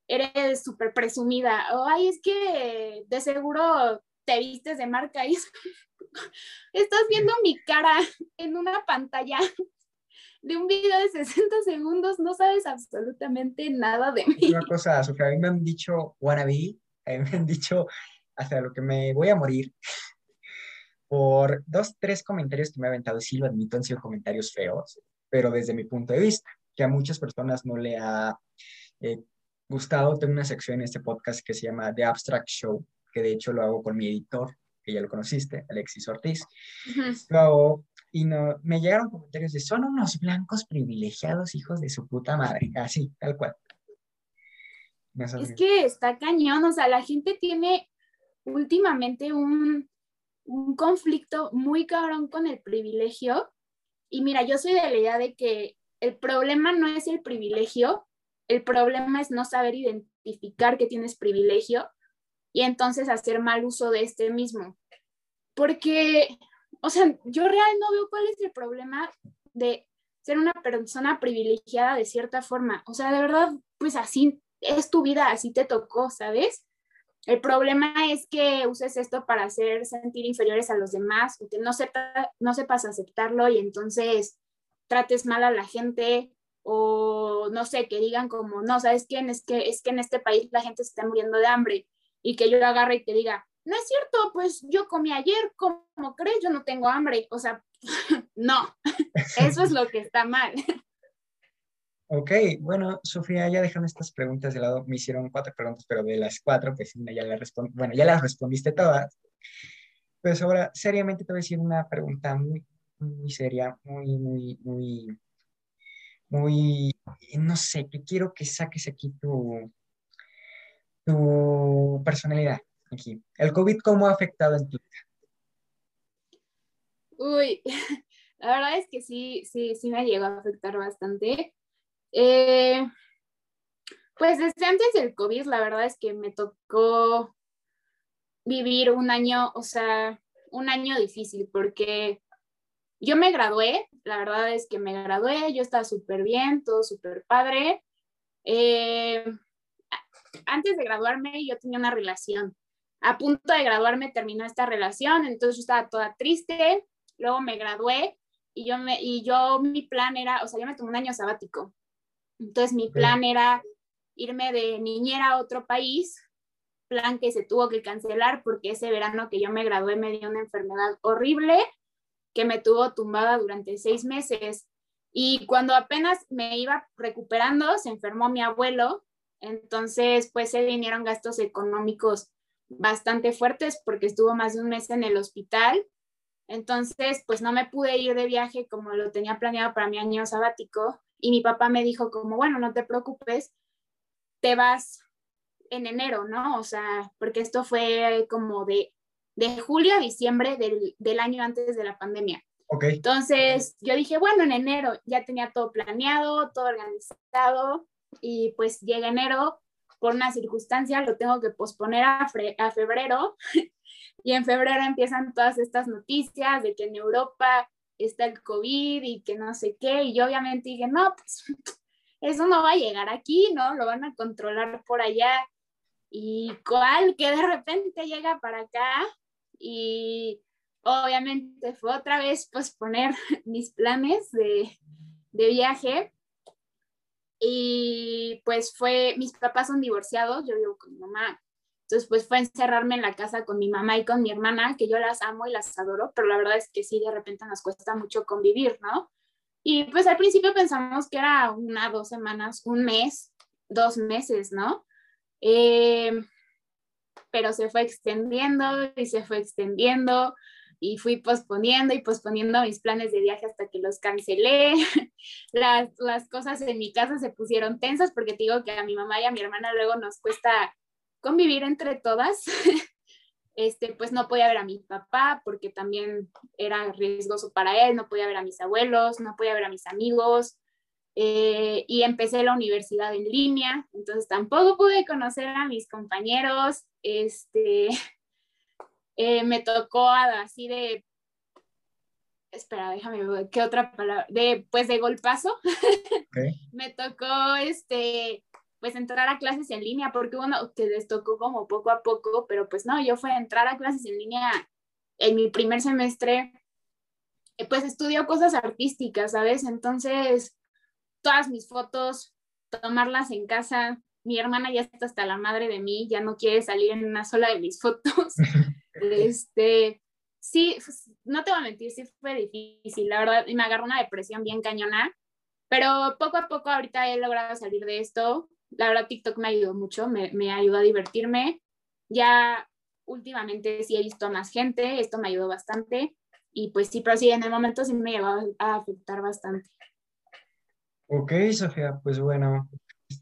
eres súper presumida, o ay, es que de seguro te vistes de marca y estás viendo mi cara en una pantalla de un video de 60 segundos, no sabes absolutamente nada de mí. Una cosa, Sofía, a mí me han dicho wannabe, a mí me han dicho hasta lo que me voy a morir por dos, tres comentarios que me ha aventado, sí lo admito, han sido comentarios feos, pero desde mi punto de vista, que a muchas personas no le ha eh, gustado, tengo una sección en este podcast que se llama The Abstract Show, que de hecho lo hago con mi editor, que ya lo conociste, Alexis Ortiz. y no, me llegaron comentarios de, son unos blancos privilegiados hijos de su puta madre, así, tal cual. Es que está cañón, o sea, la gente tiene últimamente un, un conflicto muy cabrón con el privilegio. Y mira, yo soy de la idea de que el problema no es el privilegio, el problema es no saber identificar que tienes privilegio y entonces hacer mal uso de este mismo. Porque, o sea, yo realmente no veo cuál es el problema de ser una persona privilegiada de cierta forma. O sea, de verdad, pues así es tu vida, así te tocó, ¿sabes? El problema es que uses esto para hacer sentir inferiores a los demás, que no, sepa, no sepas aceptarlo y entonces trates mal a la gente o no sé, que digan como, no, ¿sabes quién? Es que, es que en este país la gente se está muriendo de hambre y que yo agarre y te diga, no es cierto, pues yo comí ayer, ¿cómo crees? Yo no tengo hambre. O sea, no, eso es lo que está mal. Ok, bueno, Sofía, ya dejando estas preguntas de lado, me hicieron cuatro preguntas, pero de las cuatro, pues ya las respondí, bueno, ya las respondiste todas. Pues ahora, seriamente te voy a decir una pregunta muy, muy seria, muy, muy, muy, muy, no sé, que quiero que saques aquí tu, tu personalidad aquí. ¿El COVID cómo ha afectado en tu vida? Uy, la verdad es que sí, sí, sí me llegó a afectar bastante. Eh, pues desde antes del COVID, la verdad es que me tocó vivir un año, o sea, un año difícil porque yo me gradué, la verdad es que me gradué, yo estaba súper bien, todo súper padre. Eh, antes de graduarme yo tenía una relación. A punto de graduarme terminó esta relación, entonces yo estaba toda triste, luego me gradué y yo, me, y yo mi plan era, o sea, yo me tomé un año sabático. Entonces mi plan era irme de niñera a otro país, plan que se tuvo que cancelar porque ese verano que yo me gradué me dio una enfermedad horrible que me tuvo tumbada durante seis meses. Y cuando apenas me iba recuperando, se enfermó mi abuelo entonces, pues se vinieron gastos económicos bastante fuertes porque estuvo más de un mes en el hospital. Entonces, pues no me pude ir de viaje como lo tenía planeado para mi año sabático y mi papá me dijo como, bueno, no te preocupes, te vas en enero, ¿no? O sea, porque esto fue como de, de julio a diciembre del, del año antes de la pandemia. Okay. Entonces yo dije, bueno, en enero ya tenía todo planeado, todo organizado y pues llega enero, por una circunstancia lo tengo que posponer a, febrero y en febrero empiezan todas estas noticias de que en Europa está el COVID y que no sé qué y yo obviamente dije, no, pues eso no va a llegar aquí, ¿no? Lo van a controlar por allá y cuál que de repente llega para acá y obviamente fue otra vez posponer mis planes de, de viaje. Y pues fue, mis papás son divorciados, yo vivo con mi mamá. Entonces, pues fue encerrarme en la casa con mi mamá y con mi hermana, que yo las amo y las adoro, pero la verdad es que sí, de repente nos cuesta mucho convivir, ¿no? Y pues al principio pensamos que era una, dos semanas, un mes, dos meses, ¿no? Eh, pero se fue extendiendo y se fue extendiendo y fui posponiendo y posponiendo mis planes de viaje hasta que los cancelé. Las, las cosas en mi casa se pusieron tensas porque te digo que a mi mamá y a mi hermana luego nos cuesta convivir entre todas. Este, pues no podía ver a mi papá porque también era riesgoso para él, no podía ver a mis abuelos, no podía ver a mis amigos. Eh, y empecé la universidad en línea, entonces tampoco pude conocer a mis compañeros. Este, eh, me tocó así de, espera, déjame ver, ¿qué otra palabra? De, pues de golpazo. me tocó, este, pues entrar a clases en línea, porque bueno, que les tocó como poco a poco, pero pues no, yo fui a entrar a clases en línea en mi primer semestre, pues estudio cosas artísticas, ¿sabes? Entonces, todas mis fotos, tomarlas en casa, mi hermana ya está hasta la madre de mí, ya no quiere salir en una sola de mis fotos. este, sí, pues, no te voy a mentir, sí fue difícil, la verdad, y me agarró una depresión bien cañona, pero poco a poco ahorita he logrado salir de esto. La verdad, TikTok me ayudó mucho, me, me ayudó a divertirme. Ya últimamente sí he visto a más gente, esto me ayudó bastante. Y pues sí, pero sí, en el momento sí me llevó a afectar bastante. Ok, Sofía, pues bueno,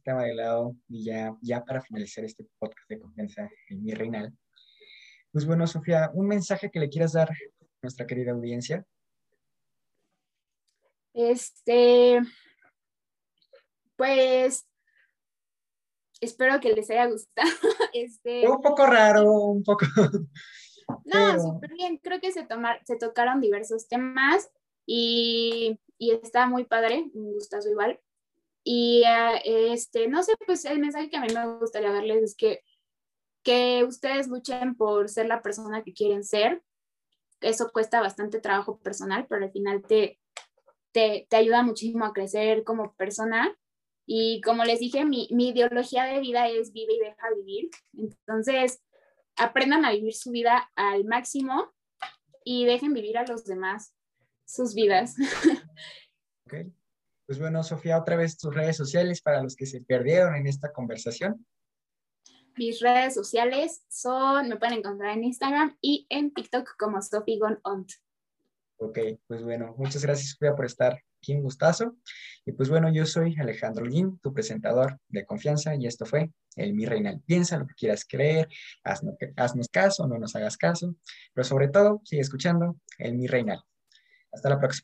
tema de lado y ya, ya para finalizar este podcast de confianza en mi reinal. Pues bueno, Sofía, un mensaje que le quieras dar a nuestra querida audiencia. Este, pues, espero que les haya gustado. Este, un poco raro, un poco. No, súper bien. Creo que se, tomar, se tocaron diversos temas y, y está muy padre, un gustazo igual. Y eh, este, no sé, pues el mensaje que a mí me gustaría darles es que, que ustedes luchen por ser la persona que quieren ser. Eso cuesta bastante trabajo personal, pero al final te, te, te ayuda muchísimo a crecer como persona. Y como les dije, mi, mi ideología de vida es vive y deja vivir. Entonces, aprendan a vivir su vida al máximo y dejen vivir a los demás sus vidas. Okay. Pues bueno, Sofía, otra vez tus redes sociales para los que se perdieron en esta conversación. Mis redes sociales son, me pueden encontrar en Instagram y en TikTok como Ont. Ok, pues bueno, muchas gracias Sofía por estar aquí, un gustazo. Y pues bueno, yo soy Alejandro Lin, tu presentador de confianza, y esto fue el Mi Reinal. Piensa lo que quieras creer, haznos caso, no nos hagas caso, pero sobre todo, sigue escuchando el Mi Reinal. Hasta la próxima.